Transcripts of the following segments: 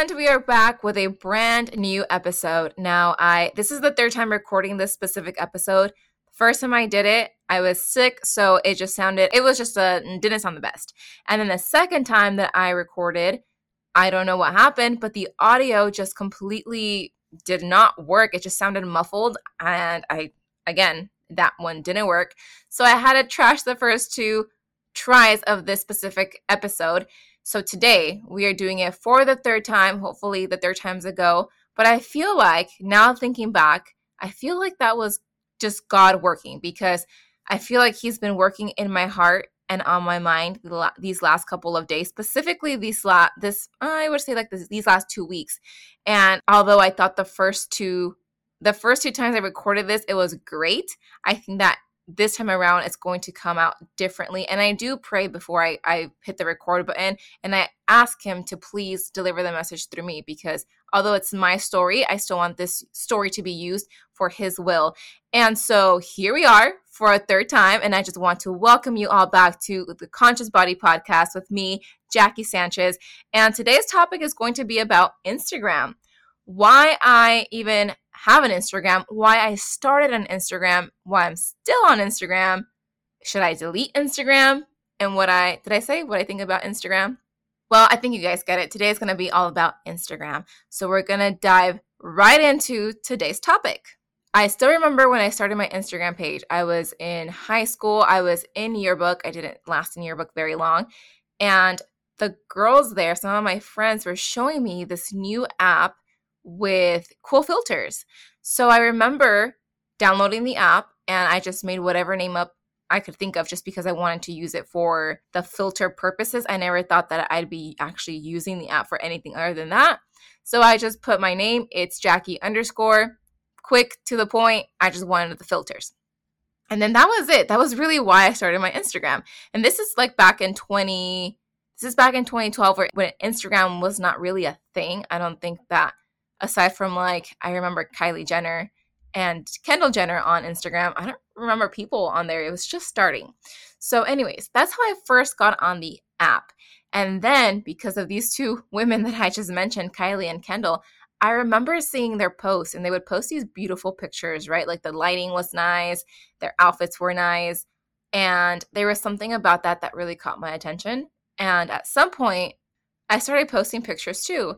And we are back with a brand new episode. Now, I this is the third time recording this specific episode. First time I did it, I was sick, so it just sounded it was just a didn't sound the best. And then the second time that I recorded, I don't know what happened, but the audio just completely did not work. It just sounded muffled and I again, that one didn't work. So I had to trash the first two tries of this specific episode. So today we are doing it for the third time, hopefully the third time's a go. But I feel like now thinking back, I feel like that was just God working because I feel like He's been working in my heart and on my mind these last couple of days, specifically these last this I would say like this, these last two weeks. And although I thought the first two the first two times I recorded this, it was great. I think that this time around it's going to come out differently. And I do pray before I, I hit the record button and I ask him to please deliver the message through me because although it's my story, I still want this story to be used for his will. And so here we are for a third time. And I just want to welcome you all back to the Conscious Body Podcast with me, Jackie Sanchez. And today's topic is going to be about Instagram. Why I even have an Instagram, why I started on Instagram, why I'm still on Instagram. Should I delete Instagram? And what I did I say what I think about Instagram? Well, I think you guys get it. Today is going to be all about Instagram. So we're going to dive right into today's topic. I still remember when I started my Instagram page. I was in high school, I was in yearbook. I didn't last in yearbook very long. And the girls there, some of my friends were showing me this new app with cool filters. So I remember downloading the app and I just made whatever name up I could think of just because I wanted to use it for the filter purposes. I never thought that I'd be actually using the app for anything other than that. So I just put my name, it's Jackie underscore, quick to the point. I just wanted the filters. And then that was it. That was really why I started my Instagram. And this is like back in 20, this is back in 2012 where, when Instagram was not really a thing. I don't think that aside from like I remember Kylie Jenner and Kendall Jenner on Instagram. I don't remember people on there. It was just starting. So, anyways, that's how I first got on the app. And then, because of these two women that I just mentioned, Kylie and Kendall, I remember seeing their posts and they would post these beautiful pictures, right? Like the lighting was nice, their outfits were nice. And there was something about that that really caught my attention. And at some point, I started posting pictures too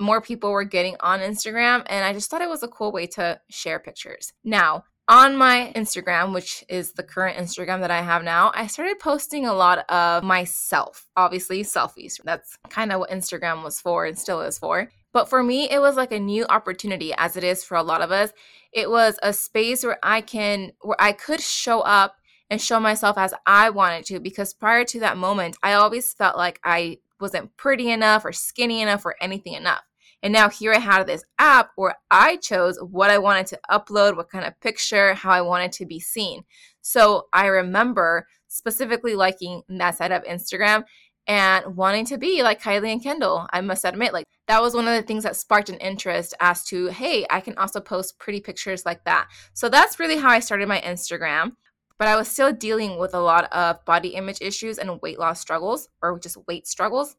more people were getting on Instagram, and I just thought it was a cool way to share pictures. Now, on my Instagram, which is the current Instagram that I have now, I started posting a lot of myself, obviously selfies. That's kind of what Instagram was for and still is for. But for me, it was like a new opportunity, as it is for a lot of us. It was a space where I can, where I could show up and show myself as I wanted to. Because prior to that moment, I always felt like I wasn't pretty enough or skinny enough or anything enough. And now here I had this app where I chose what I wanted to upload, what kind of picture, how I wanted to be seen. So I remember specifically liking that side of Instagram and wanting to be like Kylie and Kendall. I must admit, like that was one of the things that sparked an interest as to, hey, I can also post pretty pictures like that. So that's really how I started my Instagram. But I was still dealing with a lot of body image issues and weight loss struggles or just weight struggles.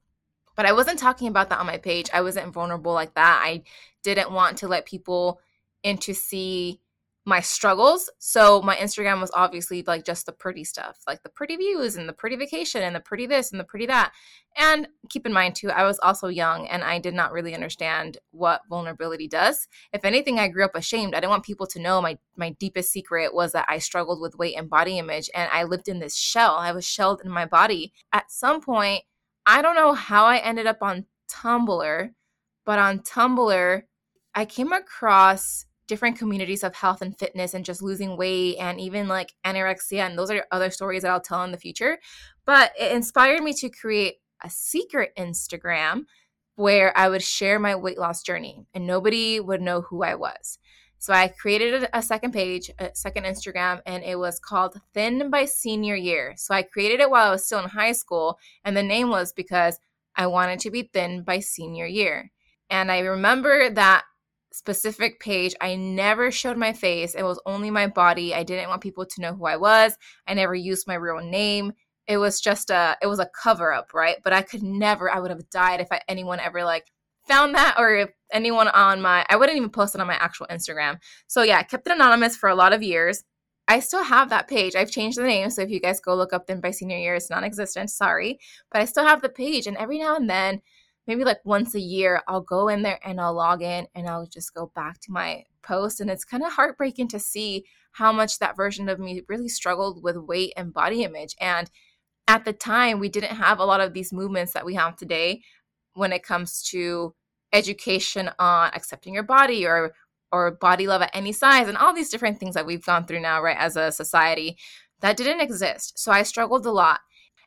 But I wasn't talking about that on my page. I wasn't vulnerable like that. I didn't want to let people in to see my struggles. So my Instagram was obviously like just the pretty stuff, like the pretty views and the pretty vacation and the pretty this and the pretty that. And keep in mind too, I was also young and I did not really understand what vulnerability does. If anything, I grew up ashamed. I didn't want people to know my my deepest secret was that I struggled with weight and body image and I lived in this shell. I was shelled in my body. At some point, I don't know how I ended up on Tumblr, but on Tumblr, I came across different communities of health and fitness and just losing weight and even like anorexia. And those are other stories that I'll tell in the future. But it inspired me to create a secret Instagram where I would share my weight loss journey and nobody would know who I was. So I created a second page, a second Instagram, and it was called Thin by Senior Year. So I created it while I was still in high school, and the name was because I wanted to be thin by senior year. And I remember that specific page. I never showed my face. It was only my body. I didn't want people to know who I was. I never used my real name. It was just a it was a cover up, right? But I could never I would have died if I, anyone ever like found that or if anyone on my I wouldn't even post it on my actual Instagram. So yeah, I kept it anonymous for a lot of years. I still have that page. I've changed the name, so if you guys go look up Thin by Senior Year, it's non-existent. Sorry, but I still have the page, and every now and then, maybe like once a year, I'll go in there and I'll log in and I'll just go back to my post, and it's kind of heartbreaking to see how much that version of me really struggled with weight and body image. And at the time, we didn't have a lot of these movements that we have today when it comes to education on accepting your body or or body love at any size and all these different things that we've gone through now right as a society that didn't exist so i struggled a lot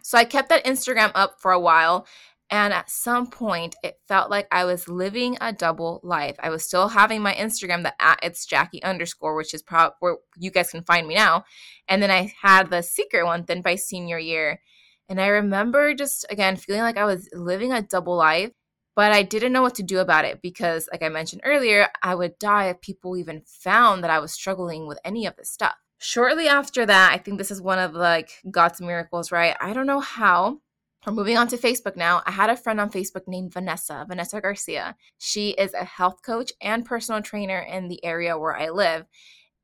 so i kept that instagram up for a while and at some point it felt like i was living a double life i was still having my instagram that at it's jackie underscore which is probably where you guys can find me now and then i had the secret one Thin by Senior Year and i remember just again feeling like i was living a double life but I didn't know what to do about it because, like I mentioned earlier, I would die if people even found that I was struggling with any of this stuff. Shortly after that, I think this is one of like God's miracles, right? I don't know how. We're moving on to Facebook now. I had a friend on Facebook named Vanessa, Vanessa Garcia. She is a health coach and personal trainer in the area where I live.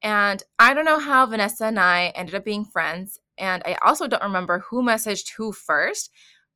And I don't know how Vanessa and I ended up being friends. And I also don't remember who messaged who first,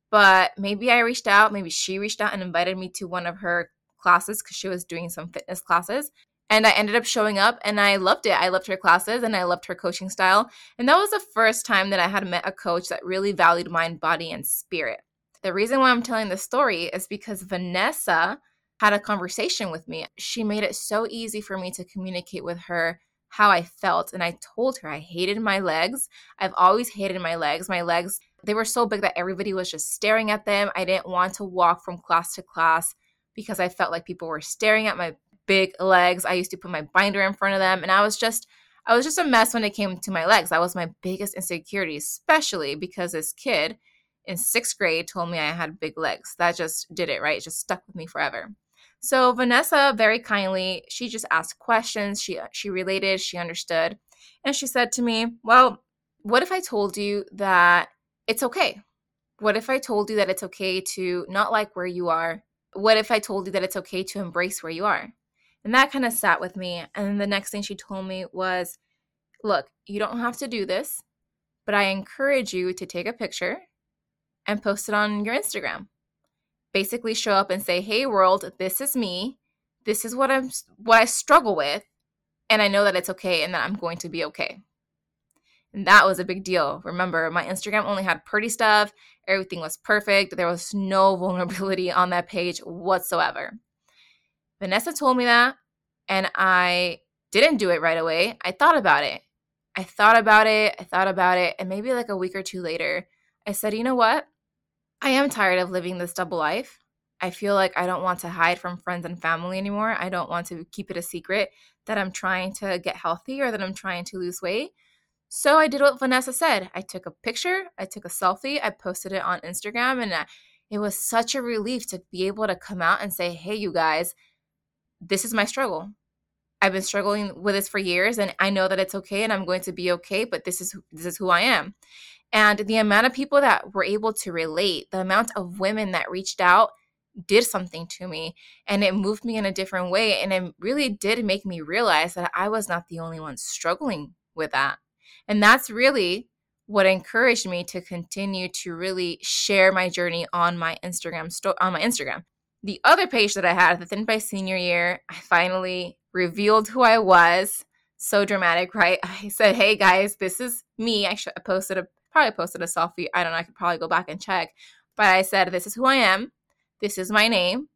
but maybe I reached out, maybe she reached out and invited me to one of her classes because she was doing some fitness classes. And I ended up showing up and I loved it. I loved her classes and I loved her coaching style. And that was the first time that I had met a coach that really valued mind, body, and spirit. The reason why I'm telling this story is because Vanessa had a conversation with me. She made it so easy for me to communicate with her how I felt. And I told her I hated my legs. I've always hated my legs. My legs they were so big that everybody was just staring at them. I didn't want to walk from class to class because I felt like people were staring at my big legs. I used to put my binder in front of them and I was just I was just a mess when it came to my legs. That was my biggest insecurity, especially because this kid in 6th grade told me I had big legs. That just did it, right? It just stuck with me forever. So Vanessa very kindly, she just asked questions, she she related, she understood, and she said to me, "Well, what if I told you that it's okay. What if I told you that it's okay to not like where you are? What if I told you that it's okay to embrace where you are? And that kind of sat with me. And the next thing she told me was, look, you don't have to do this, but I encourage you to take a picture and post it on your Instagram. Basically show up and say, "Hey world, this is me. This is what I'm what I struggle with, and I know that it's okay and that I'm going to be okay." And that was a big deal. Remember, my Instagram only had pretty stuff, everything was perfect. There was no vulnerability on that page whatsoever. Vanessa told me that, and I didn't do it right away. I thought about it. I thought about it. I thought about it. And maybe like a week or two later, I said, you know what? I am tired of living this double life. I feel like I don't want to hide from friends and family anymore. I don't want to keep it a secret that I'm trying to get healthy or that I'm trying to lose weight. So I did what Vanessa said. I took a picture, I took a selfie, I posted it on Instagram, and uh, it was such a relief to be able to come out and say, hey, you guys, this is my struggle. I've been struggling with this for years and I know that it's okay and I'm going to be okay, but this is this is who I am. And the amount of people that were able to relate, the amount of women that reached out did something to me and it moved me in a different way and it really did make me realize that I was not the only one struggling with that. And that's really what encouraged me to continue to really share my journey on my Instagram sto- on my Instagram. The other page that I had within my senior year, I finally revealed who I was. So dramatic, right? I said, "Hey guys, this is me." I should posted a probably posted a selfie. I don't know. I could probably go back and check, but I said, "This is who I am. This is my name.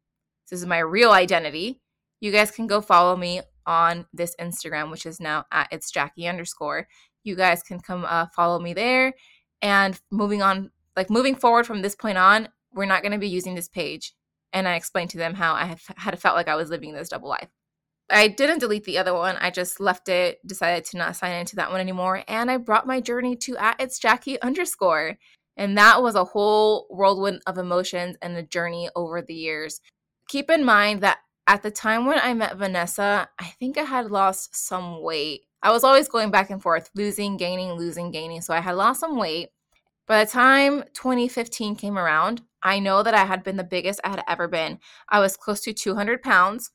This is my real identity. You guys can go follow me on this Instagram, which is now at it's Jackie underscore you guys can come uh, follow me there. And moving on, like moving forward from this point on, we're not going to be using this page. And I explained to them how I had felt like I was living this double life. I didn't delete the other one. I just left it, decided to not sign into that one anymore. And I brought my journey to at it's Jackie underscore. And that was a whole whirlwind of emotions and a journey over the years. Keep in mind that at the time when I met Vanessa, I think I had lost some weight. I was always going back and forth, losing, gaining, losing, gaining. So I had lost some weight. By the time 2015 came around, I know that I had been the biggest I had ever been. I was close to 200 pounds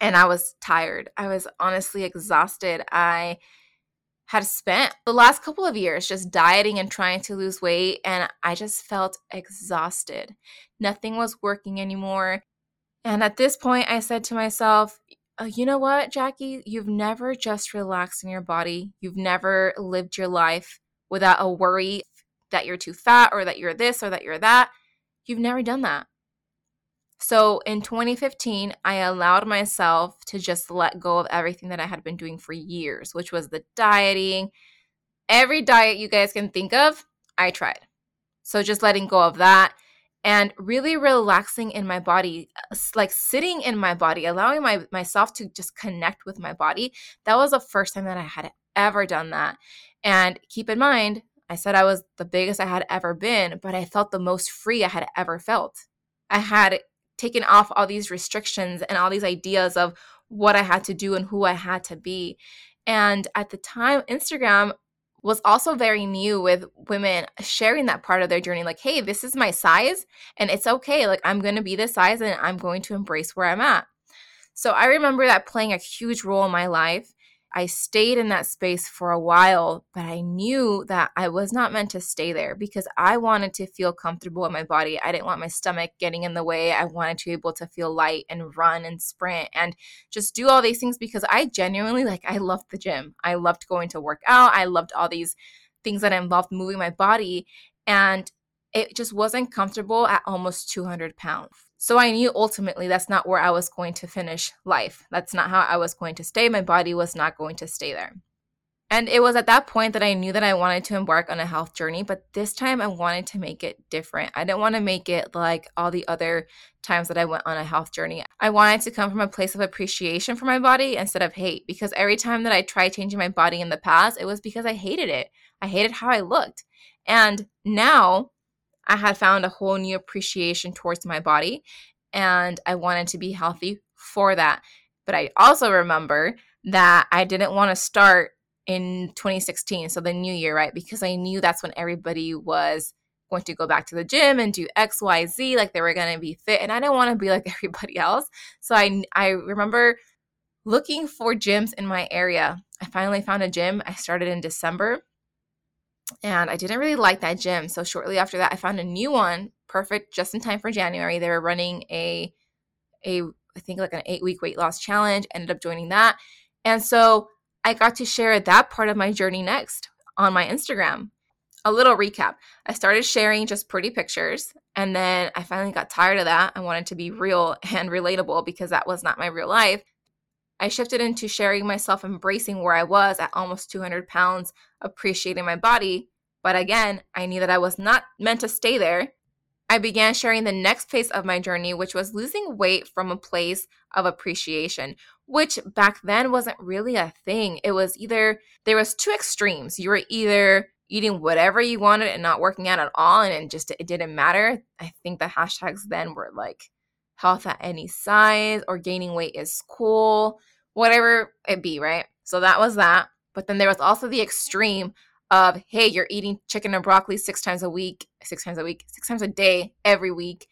and I was tired. I was honestly exhausted. I had spent the last couple of years just dieting and trying to lose weight, and I just felt exhausted. Nothing was working anymore. And at this point, I said to myself, uh, you know what, Jackie? You've never just relaxed in your body. You've never lived your life without a worry that you're too fat or that you're this or that you're that. You've never done that. So in 2015, I allowed myself to just let go of everything that I had been doing for years, which was the dieting. Every diet you guys can think of, I tried. So just letting go of that and really relaxing in my body, like sitting in my body, allowing my myself to just connect with my body. That was the first time that I had ever done that. And keep in mind, I said I was the biggest I had ever been, but I felt the most free I had ever felt. I had taken off all these restrictions and all these ideas of what I had to do and who I had to be. And at the time, Instagram was also very new with women sharing that part of their journey like, hey, this is my size and it's okay. Like, I'm going to be this size and I'm going to embrace where I'm at. So I remember that playing a huge role in my life. I stayed in that space for a while, but I knew that I was not meant to stay there because I wanted to feel comfortable in my body. I didn't want my stomach getting in the way. I wanted to be able to feel light and run and sprint and just do all these things because I genuinely like I loved the gym. I loved going to work out. I loved all these things that involved moving my body and it just wasn't comfortable at almost 200 pounds. So I knew ultimately that's not where I was going to finish life. That's not how I was going to stay. My body was not going to stay there. And it was at that point that I knew that I wanted to embark on a health journey, but this time I wanted to make it different. I didn't want to make it like all the other times that I went on a health journey. I wanted to come from a place of appreciation for my body instead of hate because every time that I tried changing my body in the past, it was because I hated it. I hated how I looked. And now I had found a whole new appreciation towards my body and I wanted to be healthy for that. But I also remember that I didn't want to start in 2016, so the new year, right? Because I knew that's when everybody was going to go back to the gym and do X, Y, Z, like they were going to be fit, and I didn't want to be like everybody else. So I I remember looking for gyms in my area. I finally found a gym. I started in December and I didn't really like that gym. So shortly after that, I found a new one, perfect, just in time for January. They were running a, a I think like an eight week weight loss challenge. Ended up joining that, and so I got to share that part of my journey next on my Instagram. A little recap: I started sharing just pretty pictures, and then I finally got tired of that. I wanted to be real and relatable because that was not my real life. I shifted into sharing myself, embracing where I was at almost 200 pounds, appreciating my body. But again, I knew that I was not meant to stay there. I began sharing the next phase of my journey, which was losing weight from a place of appreciation, which back then wasn't really a thing. It was either there was two extremes. You were either eating whatever you wanted and not working out at all and it just it didn't matter. I think the hashtags then were like health at any size or gaining weight is cool, whatever it be, right? So that was that. But then there was also the extreme of, hey, you're eating chicken and broccoli six times a week, six times a week, six times a day, every week,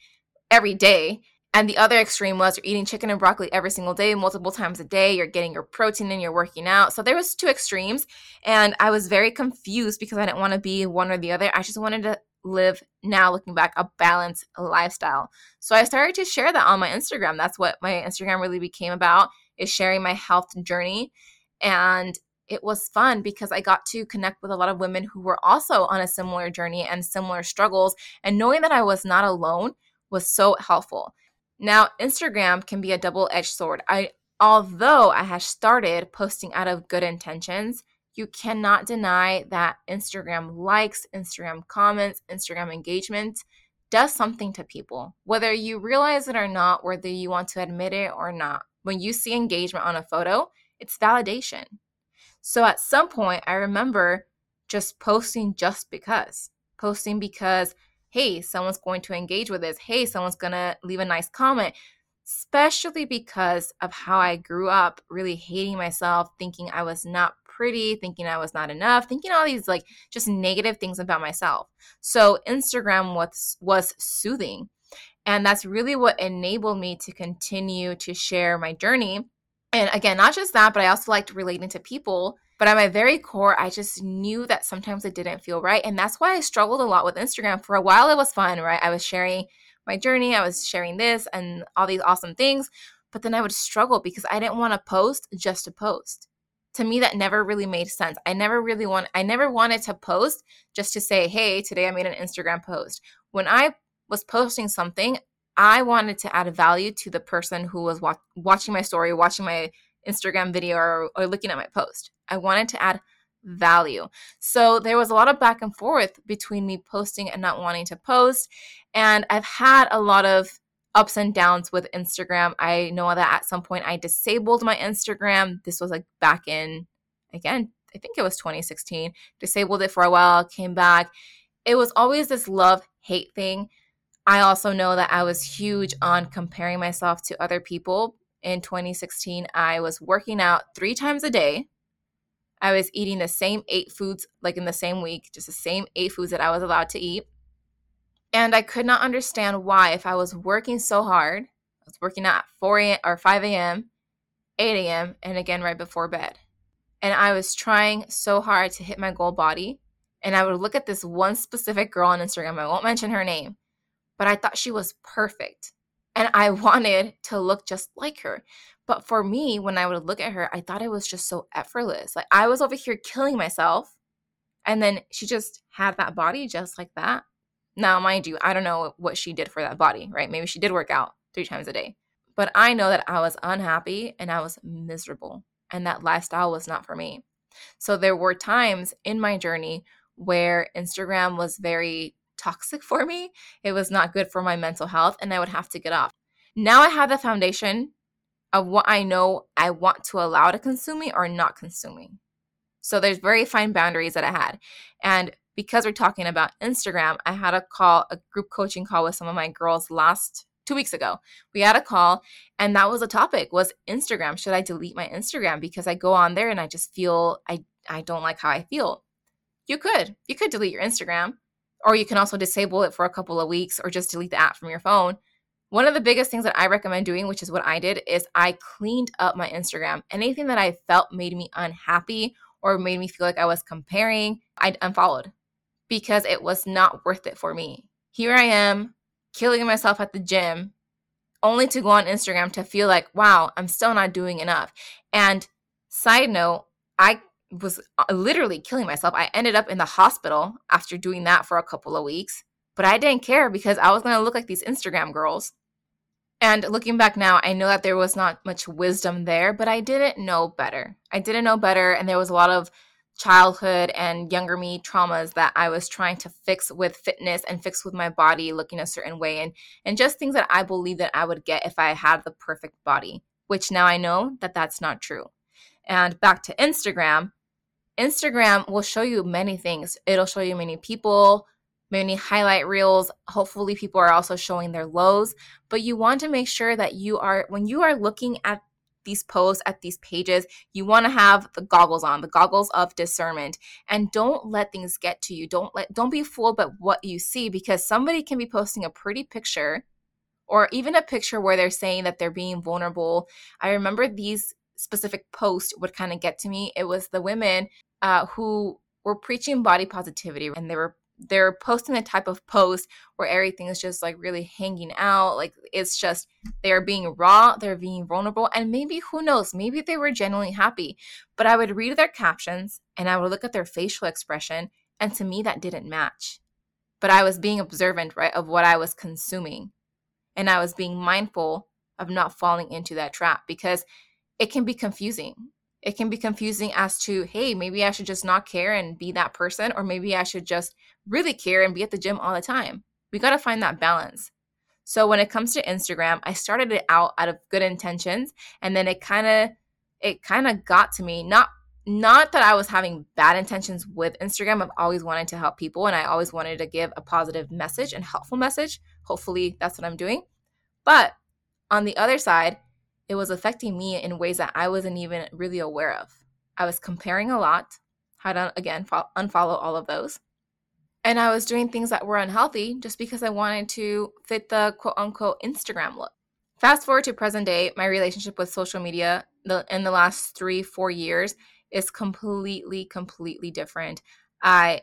every day. And the other extreme was you're eating chicken and broccoli every single day, multiple times a day. You're getting your protein and you're working out. So there was two extremes, and I was very confused because I didn't want to be one or the other. I just wanted to live now looking back a balanced lifestyle. So I started to share that on my Instagram. That's what my Instagram really became about is sharing my health journey and it was fun because I got to connect with a lot of women who were also on a similar journey and similar struggles and knowing that I was not alone was so helpful. Now, Instagram can be a double-edged sword. I although I had started posting out of good intentions, you cannot deny that Instagram likes, Instagram comments, Instagram engagement does something to people, whether you realize it or not, whether you want to admit it or not. When you see engagement on a photo, it's validation. So at some point, I remember just posting just because, posting because, hey, someone's going to engage with this. Hey, someone's going to leave a nice comment especially because of how I grew up really hating myself, thinking I was not pretty, thinking I was not enough, thinking all these like just negative things about myself. So Instagram was was soothing. And that's really what enabled me to continue to share my journey. And again, not just that, but I also liked relating to people. But at my very core, I just knew that sometimes it didn't feel right. And that's why I struggled a lot with Instagram. For a while, it was fun, right? I was sharing my journey, I was sharing this and all these awesome things. But then I would struggle because I didn't want to post just to post. To me, that never really made sense. I never really want, I never wanted to post just to say, hey, today I made an Instagram post. When I was posting something, I wanted to add value to the person who was wa- watching my story, watching my Instagram video, or, or looking at my post. I wanted to add value. So there was a lot of back and forth between me posting and not wanting to post. And I've had a lot of ups and downs with Instagram. I know that at some point I disabled my Instagram. This was like back in, again, I think it was 2016. Disabled it for a while, came back. It was always this love hate thing. I also know that I was huge on comparing myself to other people. In 2016, I was working out three times a day. I was eating the same eight foods, like in the same week, just the same eight foods that I was allowed to eat. And I could not understand why, if I was working so hard, I was working at 4 a.m. or 5 a.m., 8 a.m., and again right before bed. And I was trying so hard to hit my goal body. And I would look at this one specific girl on Instagram, I won't mention her name, but I thought she was perfect. And I wanted to look just like her. But for me, when I would look at her, I thought it was just so effortless. Like I was over here killing myself. And then she just had that body just like that. Now, mind you, I don't know what she did for that body, right? Maybe she did work out three times a day. But I know that I was unhappy and I was miserable. And that lifestyle was not for me. So there were times in my journey where Instagram was very toxic for me. It was not good for my mental health, and I would have to get off. Now I have the foundation of what I know I want to allow to consume me or not consuming. So there's very fine boundaries that I had. And because we're talking about Instagram, I had a call, a group coaching call with some of my girls last two weeks ago. We had a call and that was a topic was Instagram. Should I delete my Instagram? Because I go on there and I just feel I I don't like how I feel. You could. You could delete your Instagram. Or you can also disable it for a couple of weeks or just delete the app from your phone. One of the biggest things that I recommend doing, which is what I did, is I cleaned up my Instagram. Anything that I felt made me unhappy or made me feel like I was comparing, I unfollowed because it was not worth it for me. Here I am killing myself at the gym only to go on Instagram to feel like, wow, I'm still not doing enough. And side note, I was uh, literally killing myself. I ended up in the hospital after doing that for a couple of weeks, but I didn't care because I was going to look like these Instagram girls. And looking back now, I know that there was not much wisdom there, but I didn't know better. I didn't know better, and there was a lot of childhood and younger me traumas that I was trying to fix with fitness and fix with my body looking a certain way and and just things that I believe that I would get if I had the perfect body, which now I know that that's not true. And back to Instagram, Instagram will show you many things. It'll show you many people, many highlight reels. Hopefully, people are also showing their lows, but you want to make sure that you are, when you are looking at these posts, at these pages, you want to have the goggles on, the goggles of discernment, and don't let things get to you. Don't let, don't be fooled by what you see because somebody can be posting a pretty picture or even a picture where they're saying that they're being vulnerable. I remember these specific post would kind of get to me. It was the women uh, who were preaching body positivity and they were they're posting the type of post where everything is just like really hanging out like it's just they're being raw they're being vulnerable and maybe who knows maybe they were genuinely happy. But i would read their captions and i would look at their facial expression and to me that didn't match. But i was being observant right of what i was consuming. And i was being mindful of not falling into that trap because it can be confusing. It can be confusing as to, hey, maybe I should just not care and be that person, or maybe I should just really care and be at the gym all the time. We got to find that balance. So when it comes to Instagram, I started it out out of good intentions and then it kind of it kind of got to me not not that I was having bad intentions with Instagram. I've always wanted to help people and I always wanted to give a positive message and helpful message. Hopefully that's what I'm doing. But on the other side, it was affecting me in ways that I wasn't even really aware of. I was comparing a lot. Had to, again, unfollow all of those. And I was doing things that were unhealthy just because I wanted to fit the quote unquote Instagram look. Fast forward to present day, my relationship with social media in the last three, four years is completely, completely different. I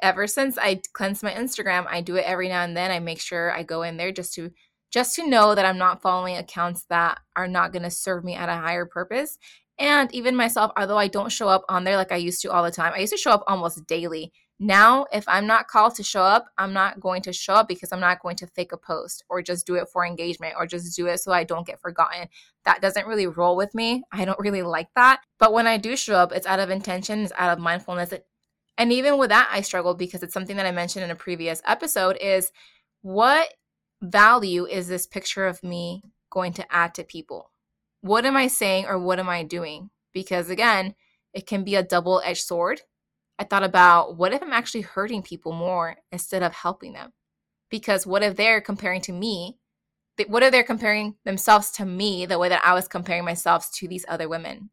ever since I cleansed my Instagram, I do it every now and then. I make sure I go in there just to just to know that I'm not following accounts that are not going to serve me at a higher purpose. And even myself, although I don't show up on there like I used to all the time, I used to show up almost daily. Now, if I'm not called to show up, I'm not going to show up because I'm not going to fake a post or just do it for engagement or just do it so I don't get forgotten. That doesn't really roll with me. I don't really like that. But when I do show up, it's out of intention, it's out of mindfulness, and even with that, I struggle because it's something that I mentioned in a previous episode is what value is this picture of me going to add to people? What am I saying or what am I doing? Because again, it can be a double edged sword. I thought about what if I'm actually hurting people more instead of helping them? Because what if they're comparing to me? What if they're comparing themselves to me the way that I was comparing myself to these other women?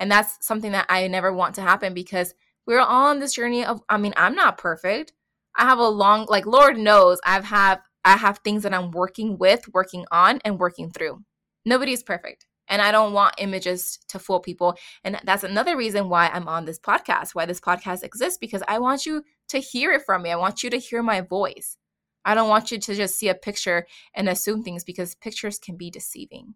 And that's something that I never want to happen because we're all on this journey of i mean i'm not perfect i have a long like lord knows i've have i have things that i'm working with working on and working through nobody's perfect and i don't want images to fool people and that's another reason why i'm on this podcast why this podcast exists because i want you to hear it from me i want you to hear my voice i don't want you to just see a picture and assume things because pictures can be deceiving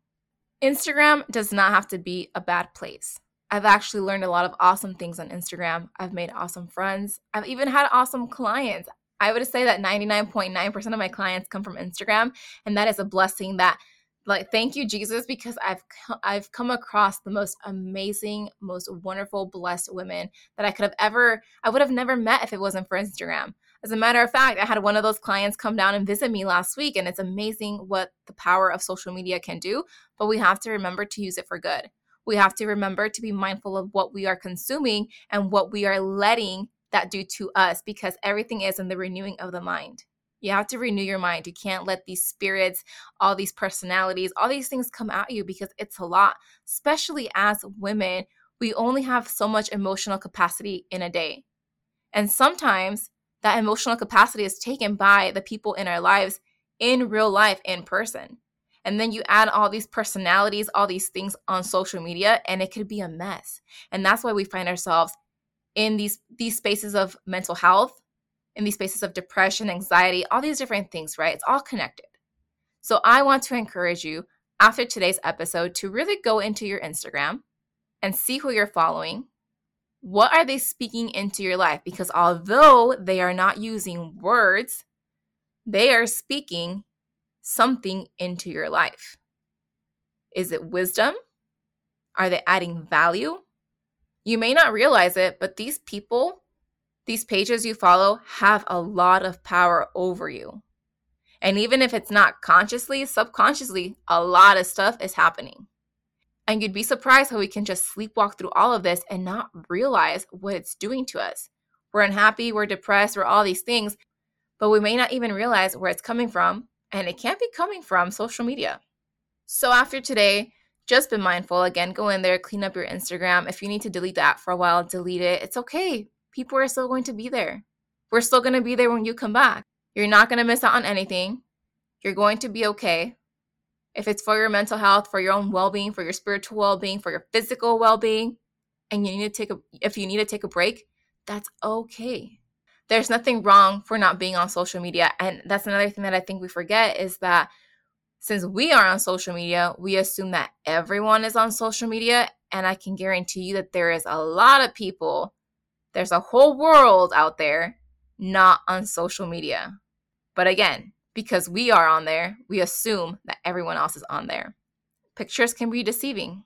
instagram does not have to be a bad place I've actually learned a lot of awesome things on Instagram. I've made awesome friends. I've even had awesome clients. I would say that 99.9% of my clients come from Instagram, and that is a blessing that like thank you Jesus because I've I've come across the most amazing, most wonderful, blessed women that I could have ever I would have never met if it wasn't for Instagram. As a matter of fact, I had one of those clients come down and visit me last week and it's amazing what the power of social media can do, but we have to remember to use it for good we have to remember to be mindful of what we are consuming and what we are letting that do to us because everything is in the renewing of the mind. You have to renew your mind. You can't let these spirits, all these personalities, all these things come at you because it's a lot, especially as women. We only have so much emotional capacity in a day. And sometimes that emotional capacity is taken by the people in our lives in real life, in person. And then you add all these personalities, all these things on social media, and it could be a mess. And that's why we find ourselves in these these spaces of mental health, in these spaces of depression, anxiety, all these different things, right? It's all connected. So I want to encourage you after today's episode to really go into your Instagram and see who you're following. What are they speaking into your life? Because although they are not using words, they are speaking something into your life? Is it wisdom? Are they adding value? You may not realize it, but these people, these pages you follow, have a lot of power over you. And even if it's not consciously, subconsciously, a lot of stuff is happening. And you'd be surprised how we can just sleepwalk through all of this and not realize what it's doing to us. We're unhappy, we're depressed, we're all these things, but we may not even realize where it's coming from and it can't be coming from social media. So after today, just be mindful. Again, go in there, clean up your Instagram. If you need to delete that for a while, delete it. It's okay. People are still going to be there. We're still going to be there when you come back. You're not going to miss out on anything. You're going to be okay. If it's for your mental health, for your own well-being, for your spiritual well-being, for your physical well-being, and you need to take a if you need to take a break, that's okay there's nothing wrong for not being on social media. And that's another thing that I think we forget is that since we are on social media, we assume that everyone is on social media. And I can guarantee you that there is a lot of people, there's a whole world out there not on social media. But again, because we are on there, we assume that everyone else is on there. Pictures can be deceiving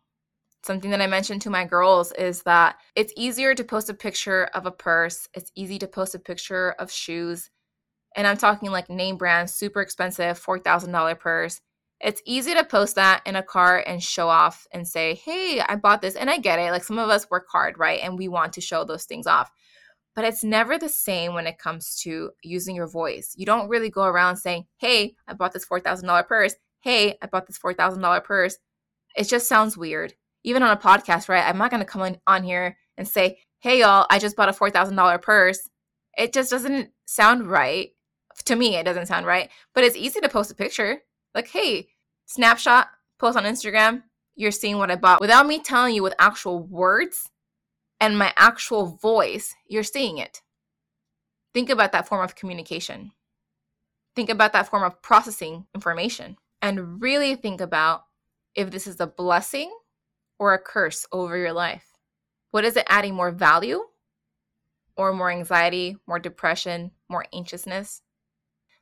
something that I mentioned to my girls is that it's easier to post a picture of a purse, it's easy to post a picture of shoes. And I'm talking like name brand, super expensive, $4,000 purse. It's easy to post that in a car and show off and say, hey, I bought this. And I get it. Like some of us work hard, right? And we want to show those things off. But it's never the same when it comes to using your voice. You don't really go around saying, hey, I bought this $4,000 purse. Hey, I bought this $4,000 purse. It just sounds weird even on a podcast, right? I'm not going to come on, here and say, hey, y'all, I just bought a $4,000 purse. It just doesn't sound right. To me, it doesn't sound right, but it's easy to post a picture. Like, hey, snapshot, post on Instagram, you're seeing what I bought. Without me telling you with actual words and my actual voice, you're seeing it. Think about that form of communication. Think about that form of processing information and really think about if this is a blessing or a curse over your life. What is it adding more value or more anxiety, more depression, more anxiousness?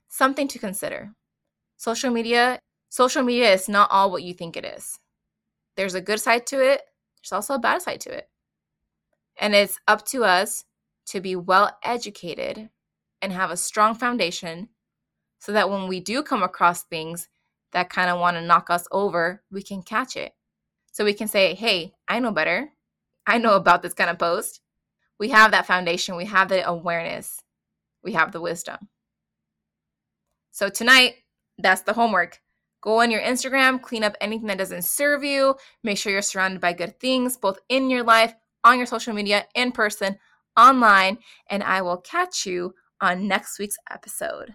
Something to consider. Social media, social media is not all what you think it is. There's a good side to it, there's also a bad side to it. And it's up to us to be well educated and have a strong foundation so that when we do come across things that kind of want to knock us over, we can catch it. So we can say, hey, I know better. I know about this kind of post. We have that foundation, we have the awareness, we have the wisdom. So tonight, that's the homework. Go on your Instagram, clean up anything that doesn't serve you, make sure you're surrounded by good things, both in your life, on your social media, in person, online, and I will catch you on next week's episode.